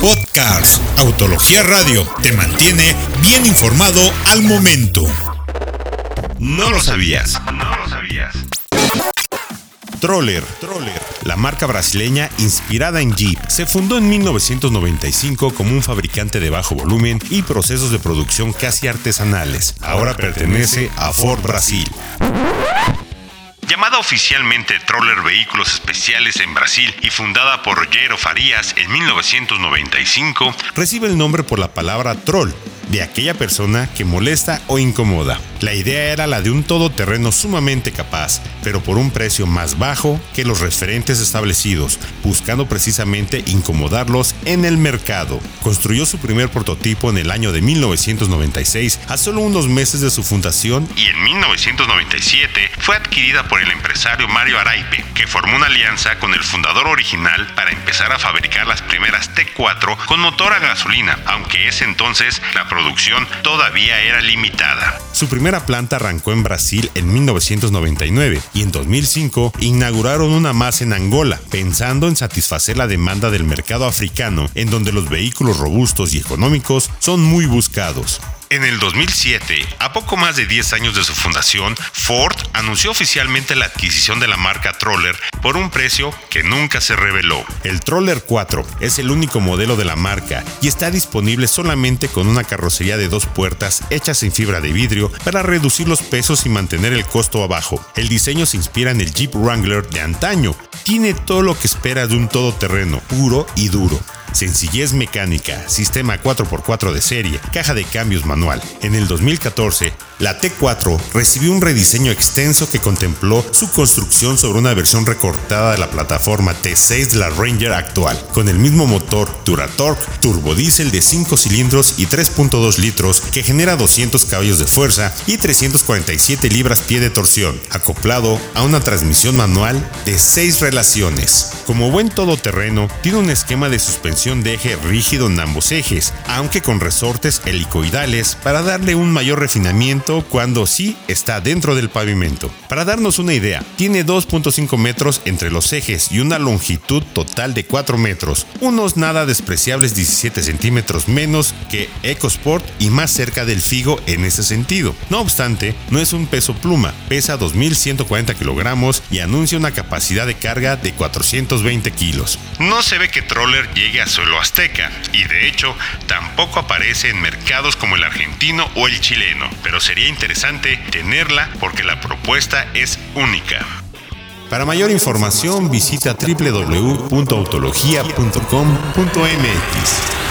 Podcast Autología Radio te mantiene bien informado al momento. No lo sabías. No lo sabías. Troller, Troller, la marca brasileña inspirada en Jeep, se fundó en 1995 como un fabricante de bajo volumen y procesos de producción casi artesanales. Ahora pertenece a Ford Brasil. Llamada oficialmente Troller Vehículos Especiales en Brasil y fundada por Rogero Farias en 1995, recibe el nombre por la palabra troll, de aquella persona que molesta o incomoda. La idea era la de un todoterreno sumamente capaz, pero por un precio más bajo que los referentes establecidos, buscando precisamente incomodarlos en el mercado. Construyó su primer prototipo en el año de 1996, a solo unos meses de su fundación, y en 1997 fue adquirida por el empresario Mario Araipe, que formó una alianza con el fundador original para empezar a fabricar las primeras T4 con motor a gasolina, aunque ese entonces la producción todavía era limitada. Su primera planta arrancó en Brasil en 1999 y en 2005 inauguraron una más en Angola, pensando en satisfacer la demanda del mercado africano, en donde los vehículos robustos y económicos son muy buscados. En el 2007, a poco más de 10 años de su fundación, Ford anunció oficialmente la adquisición de la marca Troller por un precio que nunca se reveló. El Troller 4 es el único modelo de la marca y está disponible solamente con una carrocería de dos puertas hechas en fibra de vidrio para reducir los pesos y mantener el costo abajo. El diseño se inspira en el Jeep Wrangler de antaño. Tiene todo lo que espera de un todoterreno, puro y duro sencillez mecánica, sistema 4x4 de serie, caja de cambios manual. En el 2014, la T4 recibió un rediseño extenso que contempló su construcción sobre una versión recortada de la plataforma T6 de la Ranger actual, con el mismo motor Duratorque turbodiesel de 5 cilindros y 3.2 litros que genera 200 caballos de fuerza y 347 libras-pie de torsión, acoplado a una transmisión manual de 6 relaciones. Como buen todoterreno, tiene un esquema de suspensión de eje rígido en ambos ejes, aunque con resortes helicoidales para darle un mayor refinamiento cuando sí está dentro del pavimento. Para darnos una idea, tiene 2.5 metros entre los ejes y una longitud total de 4 metros, unos nada despreciables 17 centímetros menos que EcoSport y más cerca del Figo en ese sentido. No obstante, no es un peso pluma, pesa 2.140 kilogramos y anuncia una capacidad de carga de 420 kilos. No se ve que Troller llegue a suelo azteca y de hecho tampoco aparece en mercados como el argentino o el chileno, pero se sería interesante tenerla porque la propuesta es única. Para mayor información visita www.autologia.com.mx.